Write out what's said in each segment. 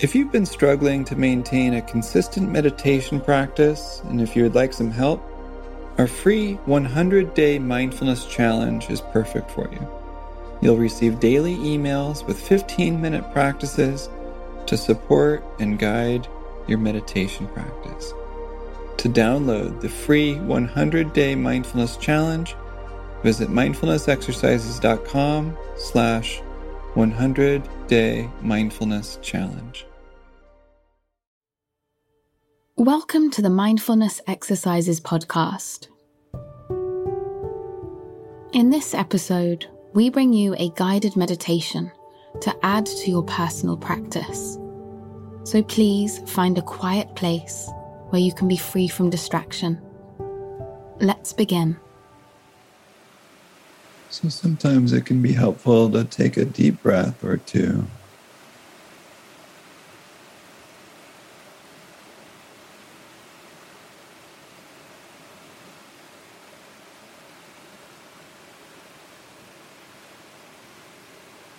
If you've been struggling to maintain a consistent meditation practice, and if you would like some help, our free 100 day mindfulness challenge is perfect for you. You'll receive daily emails with 15 minute practices to support and guide your meditation practice. To download the free 100 day mindfulness challenge, visit mindfulnessexercises.com slash 100 day mindfulness challenge. Welcome to the Mindfulness Exercises podcast. In this episode, we bring you a guided meditation to add to your personal practice. So please find a quiet place where you can be free from distraction. Let's begin. So sometimes it can be helpful to take a deep breath or two.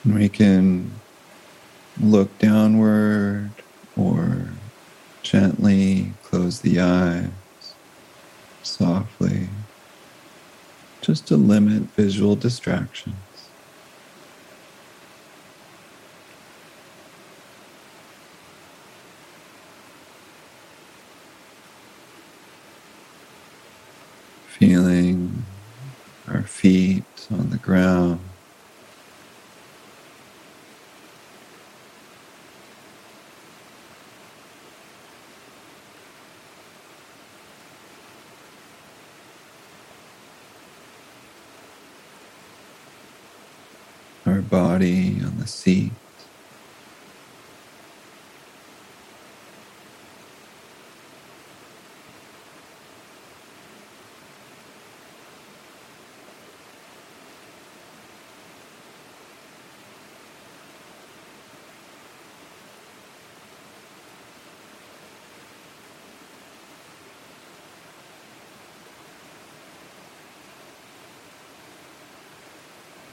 we can look downward or gently close the eyes softly just to limit visual distractions. Feeling our feet on the ground. our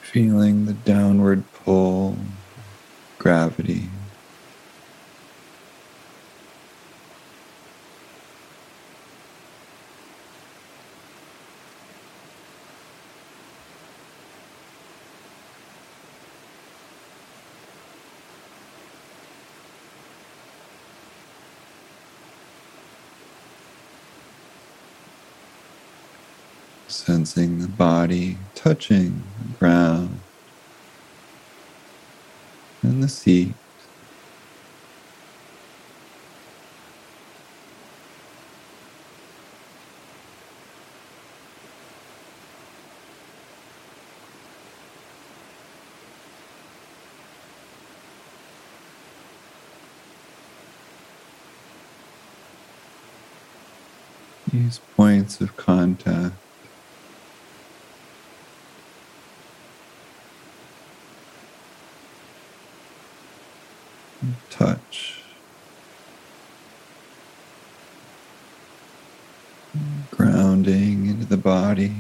feeling the downward pull, Sensing the body touching the ground the seat. These points of contact touch. Grounding into the body.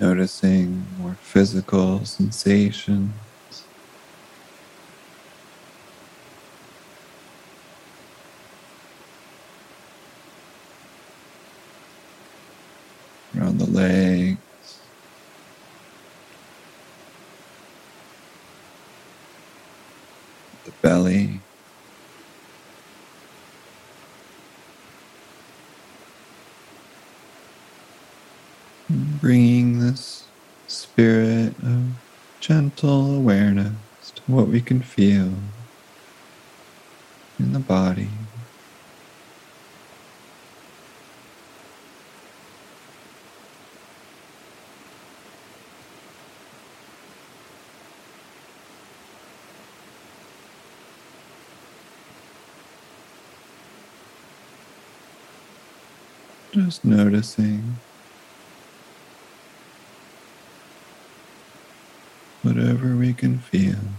Noticing more physical sensations. around the legs. The belly. Bringing this spirit of gentle awareness to what we can feel in the body. Just noticing whatever we can feel.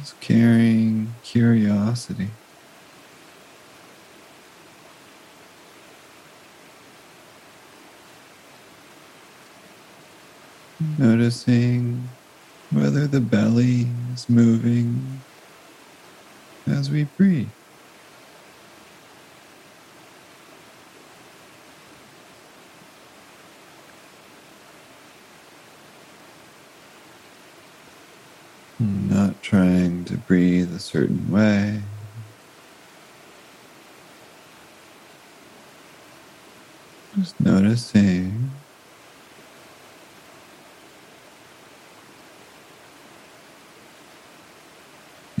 Is carrying curiosity. Noticing whether the belly is moving as we breathe. Not trying to breathe a certain way. Just noticing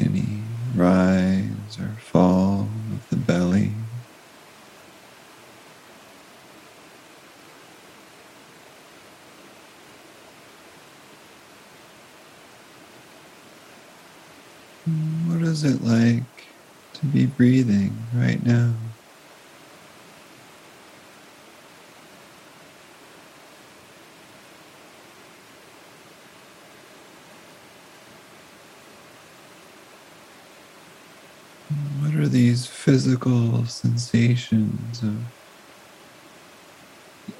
any rise or fall of the belly. What is it like to be breathing right now? What are these physical sensations of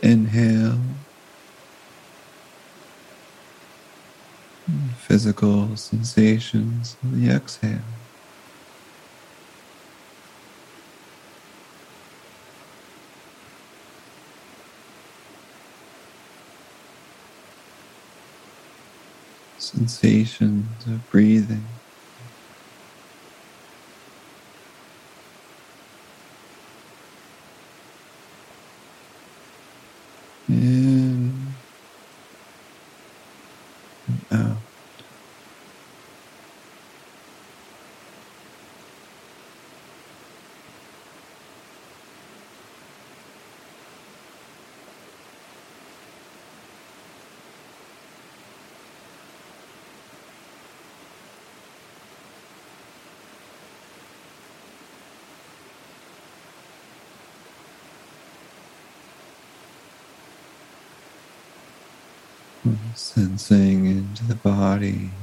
inhale, physical sensations of the exhale? Sensations of breathing. Sensing into the body.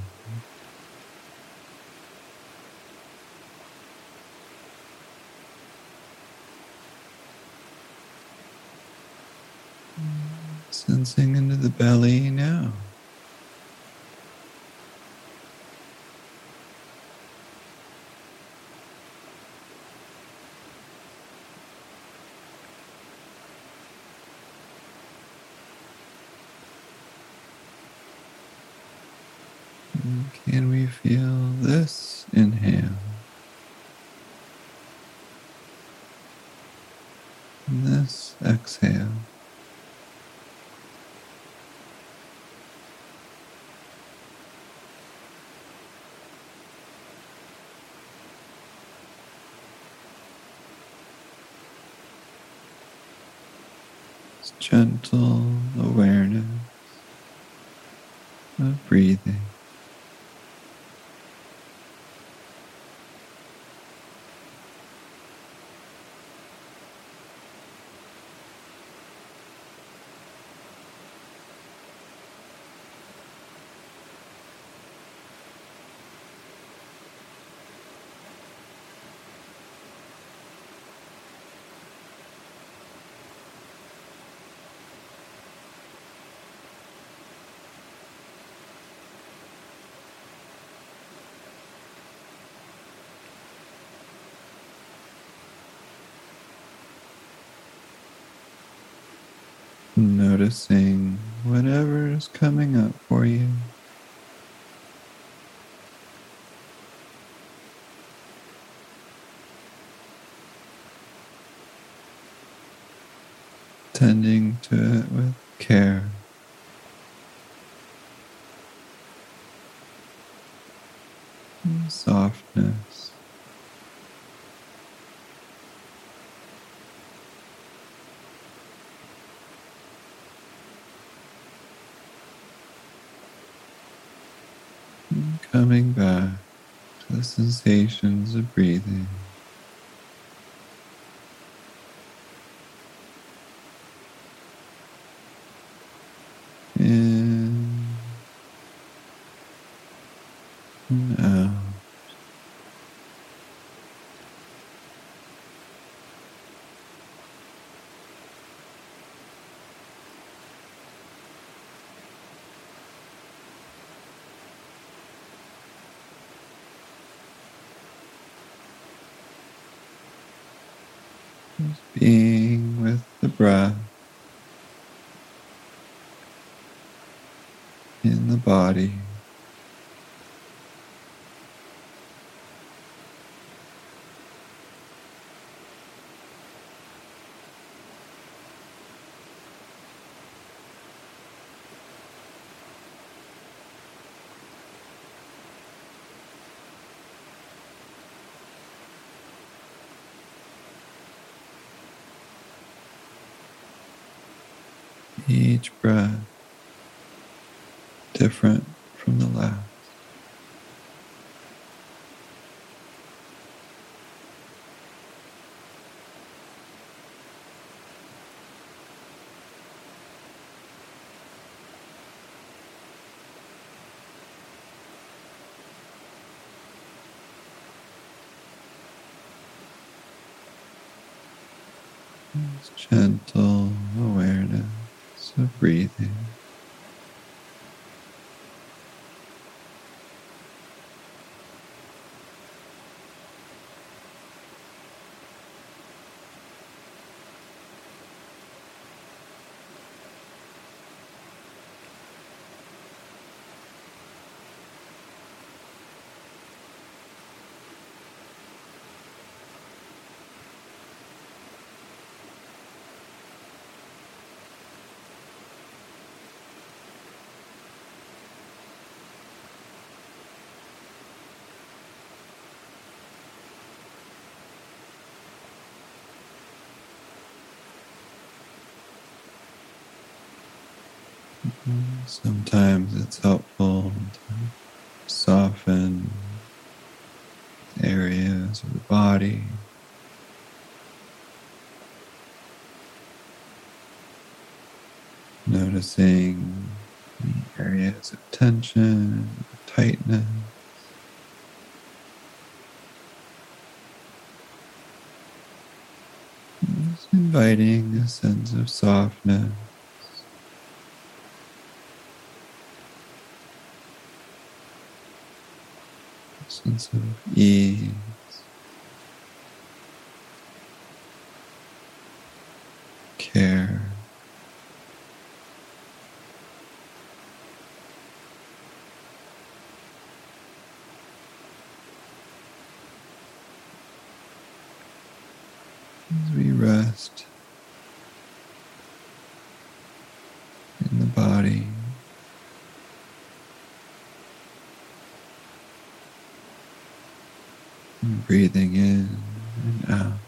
Sensing into the belly now. Can we feel this inhale? And this exhale. It's gentle awareness of breathing. Noticing whatever is coming up for you. Tending to it with care. and Softness. And Coming back to the sensations of breathing. In and being with the breath in the body. Each breath different from the last. gentle awareness of breathing. Sometimes it's helpful to soften areas of the body. Noticing areas of tension, tightness. Just inviting a sense of softness. Sense of ease. Care. As we rest in the body. Breathing in and out.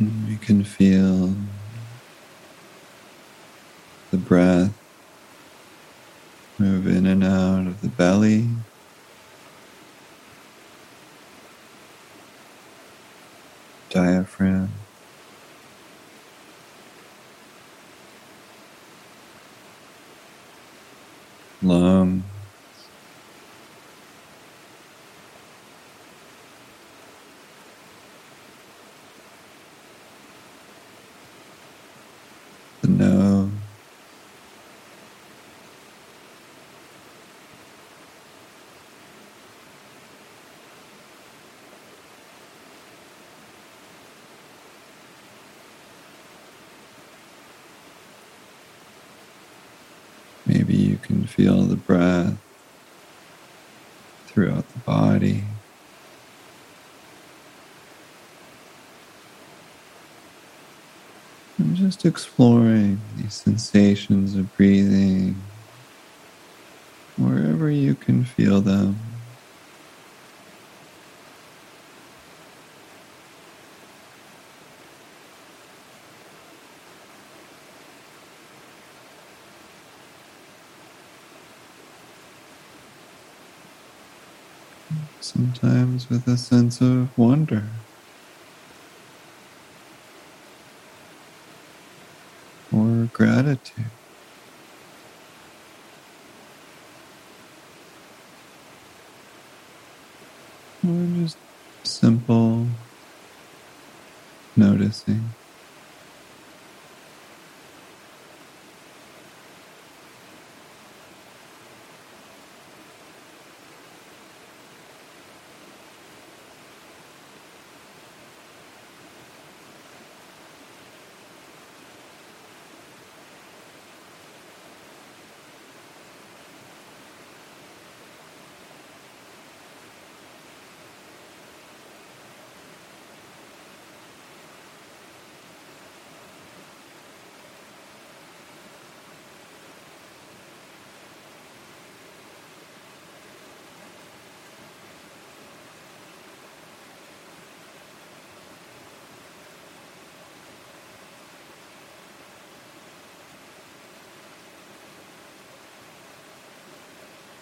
You can feel the breath move in and out of the belly. Diaphragm. Lung. Maybe you can feel the breath throughout the body. And just exploring these sensations of breathing wherever you can feel them. Sometimes with a sense of wonder. Or gratitude. Or just simple noticing.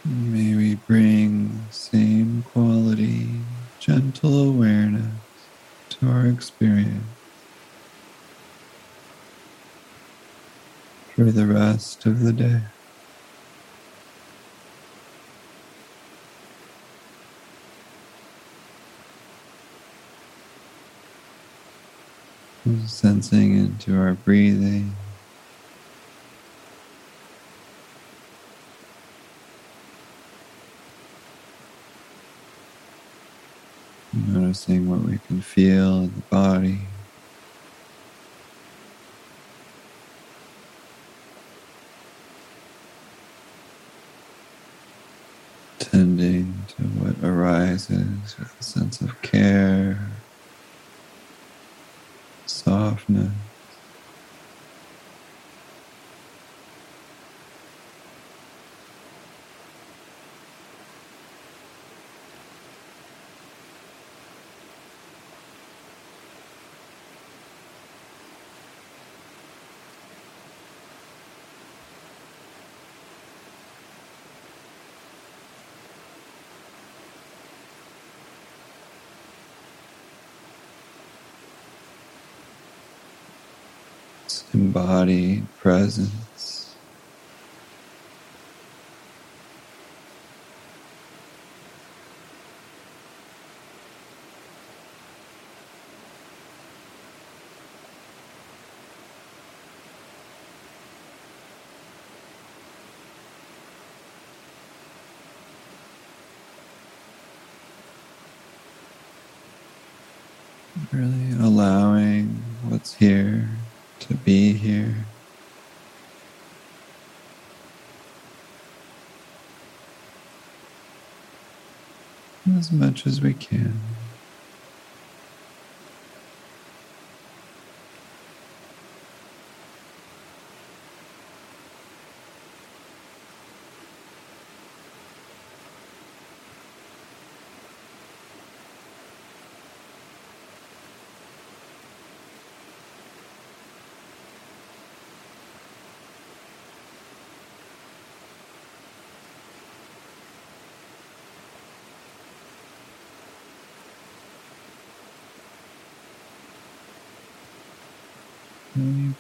May we bring the same quality, gentle awareness to our experience for the rest of the day. Sensing into our breathing. Noticing what we can feel in the body. Tending to what arises with a sense of care, softness. Embody presence. Really allowing what's here to be here. As much as we can.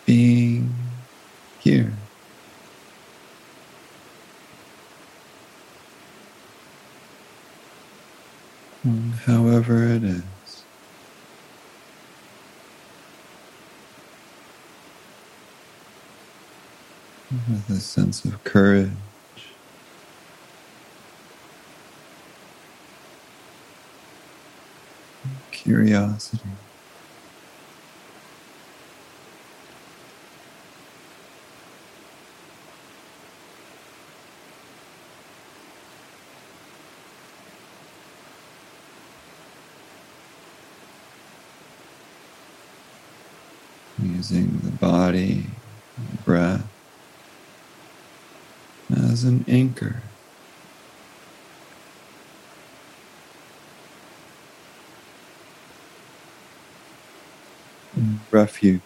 Being here. However, it is. With a sense of courage. Curiosity. using the body, breath as an anchor. Refuge.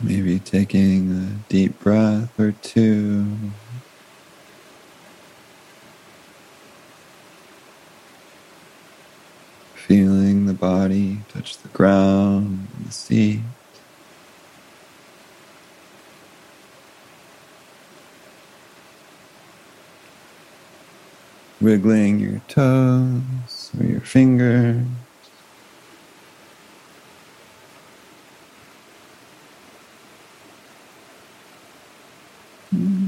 Maybe taking a deep breath or two. Feeling the body touch the ground the seat. Wiggling your toes or your fingers.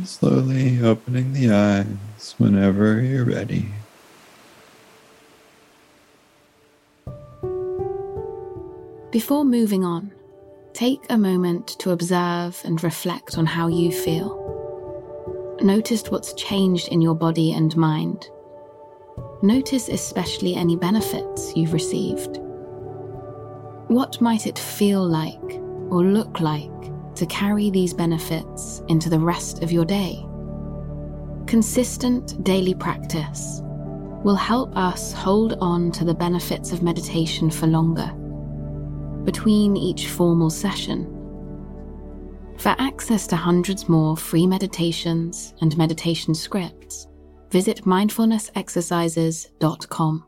Slowly opening the eyes whenever you're ready. Before moving on, take a moment to observe and reflect on how you feel. Notice what's changed in your body and mind. Notice especially any benefits you've received. What might it feel like or look like to carry these benefits into the rest of your day. Consistent daily practice will help us hold on to the benefits of meditation for longer, between each formal session. For access to hundreds more free meditations and meditation scripts, visit mindfulnessexercises.com.